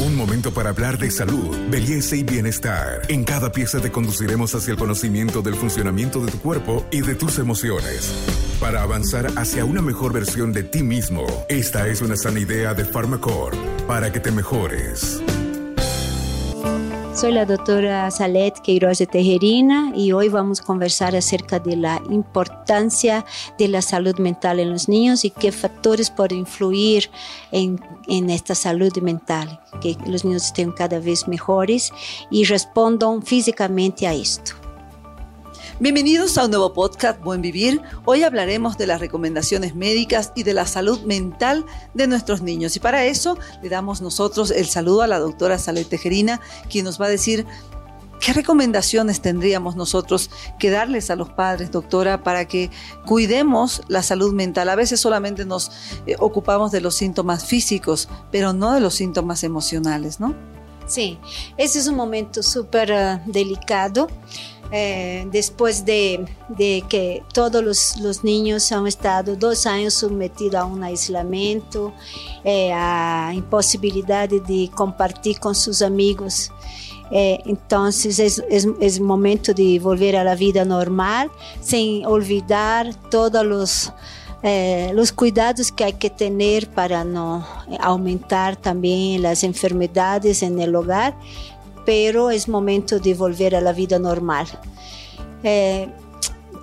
Un momento para hablar de salud, belleza y bienestar. En cada pieza te conduciremos hacia el conocimiento del funcionamiento de tu cuerpo y de tus emociones. Para avanzar hacia una mejor versión de ti mismo, esta es una sana idea de Pharmacorp para que te mejores. Soy la doctora Salet Queiroz de Tejerina y hoy vamos a conversar acerca de la importancia de la salud mental en los niños y qué factores pueden influir en, en esta salud mental, que los niños estén cada vez mejores y respondan físicamente a esto. Bienvenidos a un nuevo podcast Buen Vivir. Hoy hablaremos de las recomendaciones médicas y de la salud mental de nuestros niños. Y para eso le damos nosotros el saludo a la doctora Salet Tejerina, quien nos va a decir ¿Qué recomendaciones tendríamos nosotros que darles a los padres, doctora, para que cuidemos la salud mental? A veces solamente nos eh, ocupamos de los síntomas físicos, pero no de los síntomas emocionales, ¿no? Sí, ese es un momento súper uh, delicado. Eh, después de, que todos los, niños han estado dos años sometidos a un aislamiento, eh, a imposibilidad de compartir con sus amigos. Eh, entonces es, es, es, momento de volver a la vida normal, sin olvidar todos los, eh, los cuidados que hay que tener para no aumentar también las enfermedades en el hogar pero es momento de volver a la vida normal. Eh,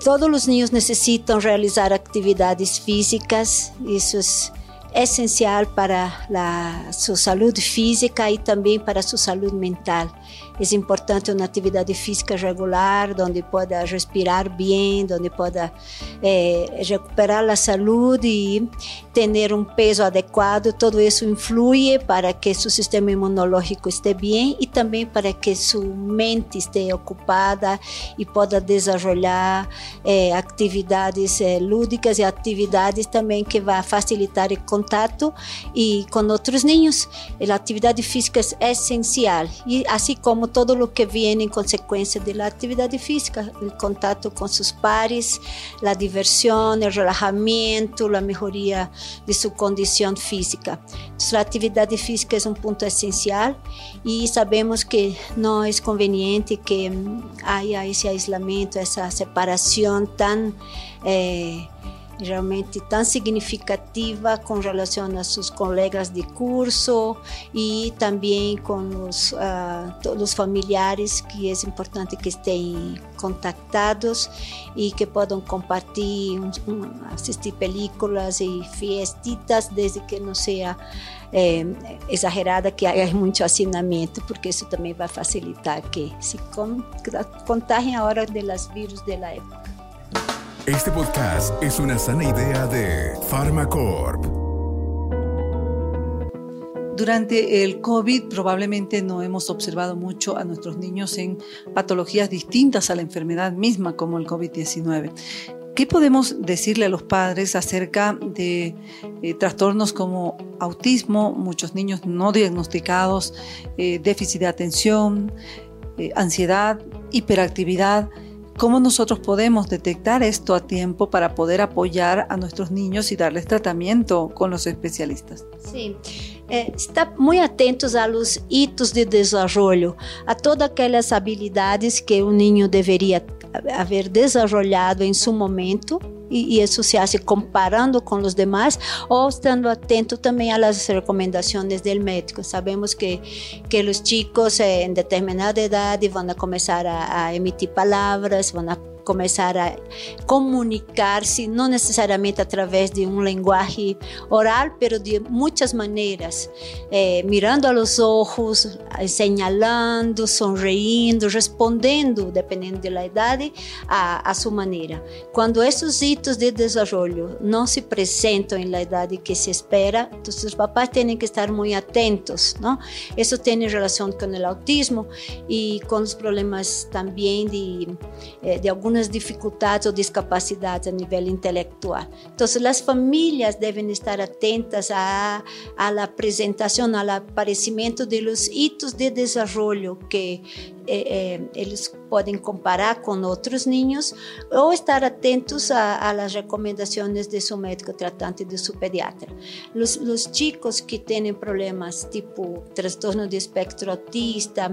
todos los niños necesitan realizar actividades físicas, eso es esencial para la, su salud física y también para su salud mental. Es importante una actividad física regular, donde pueda respirar bien, donde pueda eh, recuperar la salud y tener un peso adecuado. Todo eso influye para que su sistema inmunológico esté bien y también para que su mente esté ocupada y pueda desarrollar eh, actividades eh, lúdicas y actividades también que va a facilitar el contacto y con otros niños. La actividad física es esencial y así como todo lo que viene en consecuencia de la actividad física, el contacto con sus pares, la diversión, el relajamiento, la mejoría de su condición física. La actividad física es un punto esencial y sabemos que no es conveniente que haya ese aislamiento, esa separación tan... Eh, realmente tan significativa com relação a seus colegas de curso e também com os, uh, os familiares, que é importante que estejam contactados e que possam compartilhar, assistir películas e fiestitas, desde que não seja é, exagerada, que há muito assinamento, porque isso também vai facilitar que se contagiem a hora dos vírus da época. Este podcast es una sana idea de Pharmacorp. Durante el COVID probablemente no hemos observado mucho a nuestros niños en patologías distintas a la enfermedad misma como el COVID-19. ¿Qué podemos decirle a los padres acerca de eh, trastornos como autismo, muchos niños no diagnosticados, eh, déficit de atención, eh, ansiedad, hiperactividad? ¿Cómo nosotros podemos detectar esto a tiempo para poder apoyar a nuestros niños y darles tratamiento con los especialistas? Sí, eh, muy atentos a los hitos de desarrollo, a todas aquellas habilidades que un niño debería haber desarrollado en su momento e, e associar-se comparando com os demais ou estando atento também às recomendações do médico. Sabemos que que os chicos eh, em determinada idade vão começar a, a emitir palavras, vão a começar a comunicar-se, não necessariamente através de um linguagem oral, mas de muitas maneiras, eh, mirando a los ojos, señalando, sonriendo, respondendo, dependendo da idade, a, a sua maneira. Quando esses hitos de desenvolvimento não se apresentam na idade que se espera, então os papais têm que estar muito atentos, não? Isso tem relação com o autismo e com os problemas também de, eh, de alguns algunas dificultades o discapacidades a nivel intelectual. Entonces, las familias deben estar atentas a, a la presentación, al aparecimiento de los hitos de desarrollo que eh, eles podem comparar com outros ninhos ou estar atentos às recomendações de seu médico tratante, de seu pediatra. Os, os chicos que têm problemas tipo transtorno de espectro autista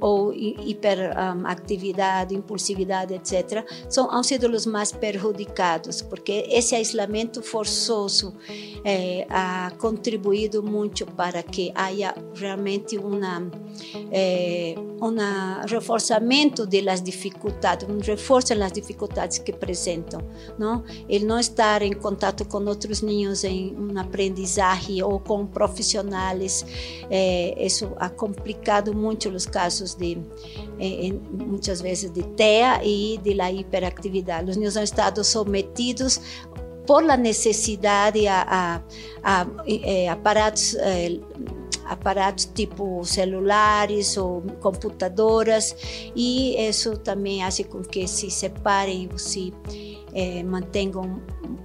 ou hiperatividade, um, impulsividade, etc., han sido os mais perjudicados, porque esse isolamento forçoso eh, ha contribuído muito para que haja realmente uma, eh, um reforçamento das dificuldades, um reforço nas dificuldades que apresentam. Não? Ele não estar em contato com outros ninhos em uma aprendizagem ou com profissionais, eh, isso ha complicado muito os casos de, eh, muitas vezes, de TEA e de la hiperactividade. Os ninhos han estado sometidos por la necessidade a, a, a, a eh, aparatos eh, aparatos tipo celulares ou computadoras e isso também faz com que se separem, se eh, mantenham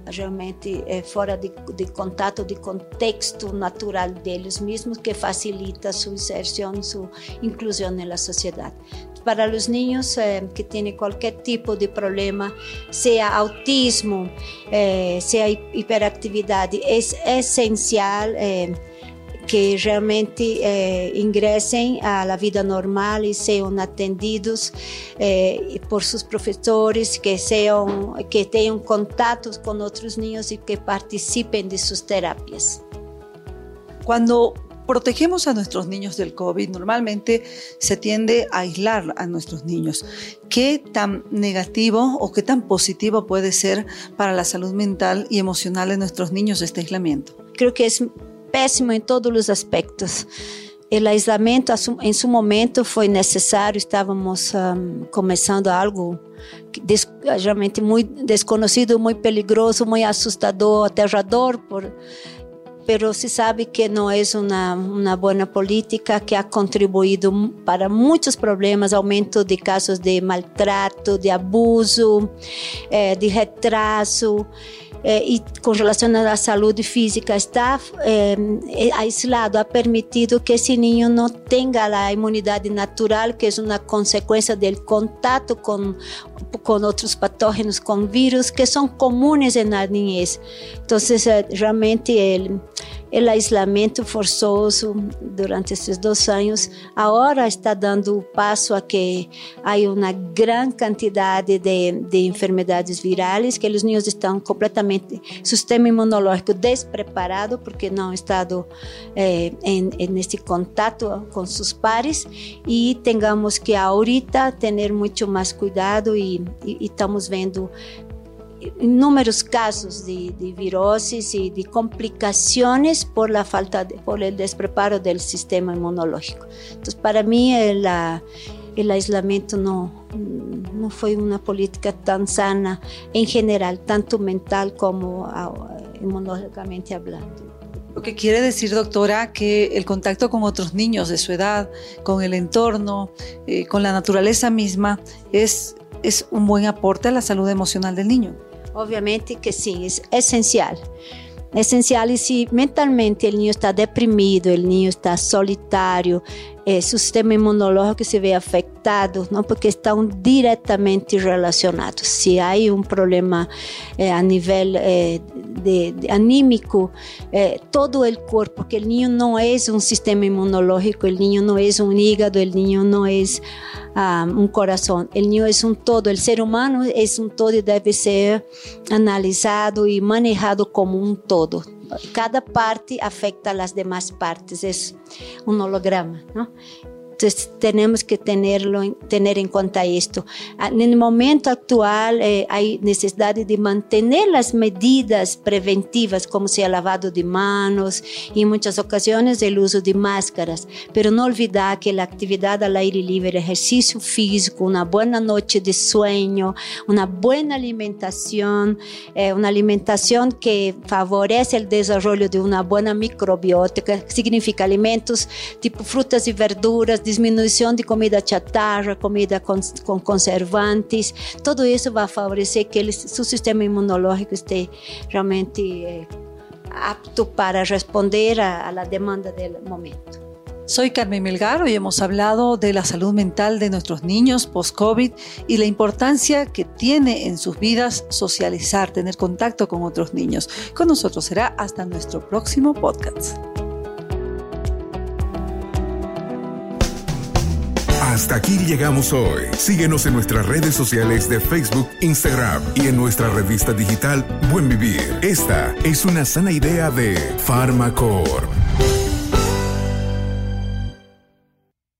realmente eh, fora de, de, contato, de contexto natural deles mesmos, que facilita sua inserção, sua inclusão na sociedade. Para os niños eh, que têm qualquer tipo de problema, seja autismo, eh, seja hiperatividade, é essencial que realmente eh, ingressem à vida normal e sejam atendidos eh, por seus professores, que sejam, que tenham contatos com outros niños e que participem de suas terapias. Cuando protegemos a nuestros niños del COVID, normalmente se tiende a aislar a nuestros niños. ¿Qué tan negativo o qué tan positivo puede ser para la salud mental y emocional de nuestros niños este aislamiento? Creo que es péssimo em todos os aspectos. O isolamento, em seu momento, foi necessário. Estávamos um, começando algo des, realmente muito desconhecido, muito perigoso, muito assustador, aterrador, por, pero se sabe que não é uma, uma boa política que ha contribuído para muitos problemas, aumento de casos de maltrato, de abuso, eh, de retraso eh, e com relação à saúde física, está eh, aislado, ha permitido que esse ninho não tenha a imunidade natural, que é uma consequência do contato com, com outros patógenos, com vírus, que são comuns na niñez. Então, eh, realmente, ele o isolamento forçoso durante esses dois anos agora está dando passo a que há uma grande quantidade de, de enfermedades virais que os niños estão completamente sistema imunológico despreparado porque não estado eh, em, em esse contato com seus pares. E tengamos que ahorita ter muito mais cuidado e, e, e estamos vendo inúmeros casos de, de, viroses y de complicaciones por la falta, de, por el despreparo del sistema inmunológico. Entonces, para mí el, el aislamiento no, no fue una política tan sana en general, tanto mental como inmunológicamente hablando. Lo que quiere decir, doctora, que el contacto con otros niños de su edad, con el entorno, eh, con la naturaleza misma, es, es un buen aporte a la salud emocional del niño. Obviamente que sim, é essencial. É essencial e se mentalmente o ninho está deprimido, o ninho está solitário, é, seu sistema imunológico se vê não porque estão diretamente relacionados. Se há um problema é, a nível é, de, anímico, é, todo o corpo, porque o ninho não é um sistema imunológico, o ninho não é um hígado, o ninho não é ah, um coração. O ninho é um todo, o ser humano é um todo e deve ser analisado e manejado como um todo. Cada parte afecta a las demás partes, es un holograma. Entonces tenemos que tenerlo, tener en cuenta esto. En el momento actual eh, hay necesidad de mantener las medidas preventivas, como sea lavado de manos y en muchas ocasiones el uso de máscaras, pero no olvidar que la actividad al aire libre, ejercicio físico, una buena noche de sueño, una buena alimentación, eh, una alimentación que favorece el desarrollo de una buena microbiótica, significa alimentos tipo frutas y verduras, disminuição de comida chatarra, comida com, com conservantes, tudo isso vai favorecer que ele, seu sistema imunológico esteja realmente eh, apto para responder à demanda do momento. Soy Carmen Melgar y hemos hablado de la salud mental de nuestros niños post-COVID y la importancia que tiene en sus vidas socializar, tener contacto con otros niños. Con nosotros será hasta nuestro próximo podcast. Hasta aquí llegamos hoy. Síguenos en nuestras redes sociales de Facebook, Instagram y en nuestra revista digital Buen Vivir. Esta es una sana idea de Farmacor.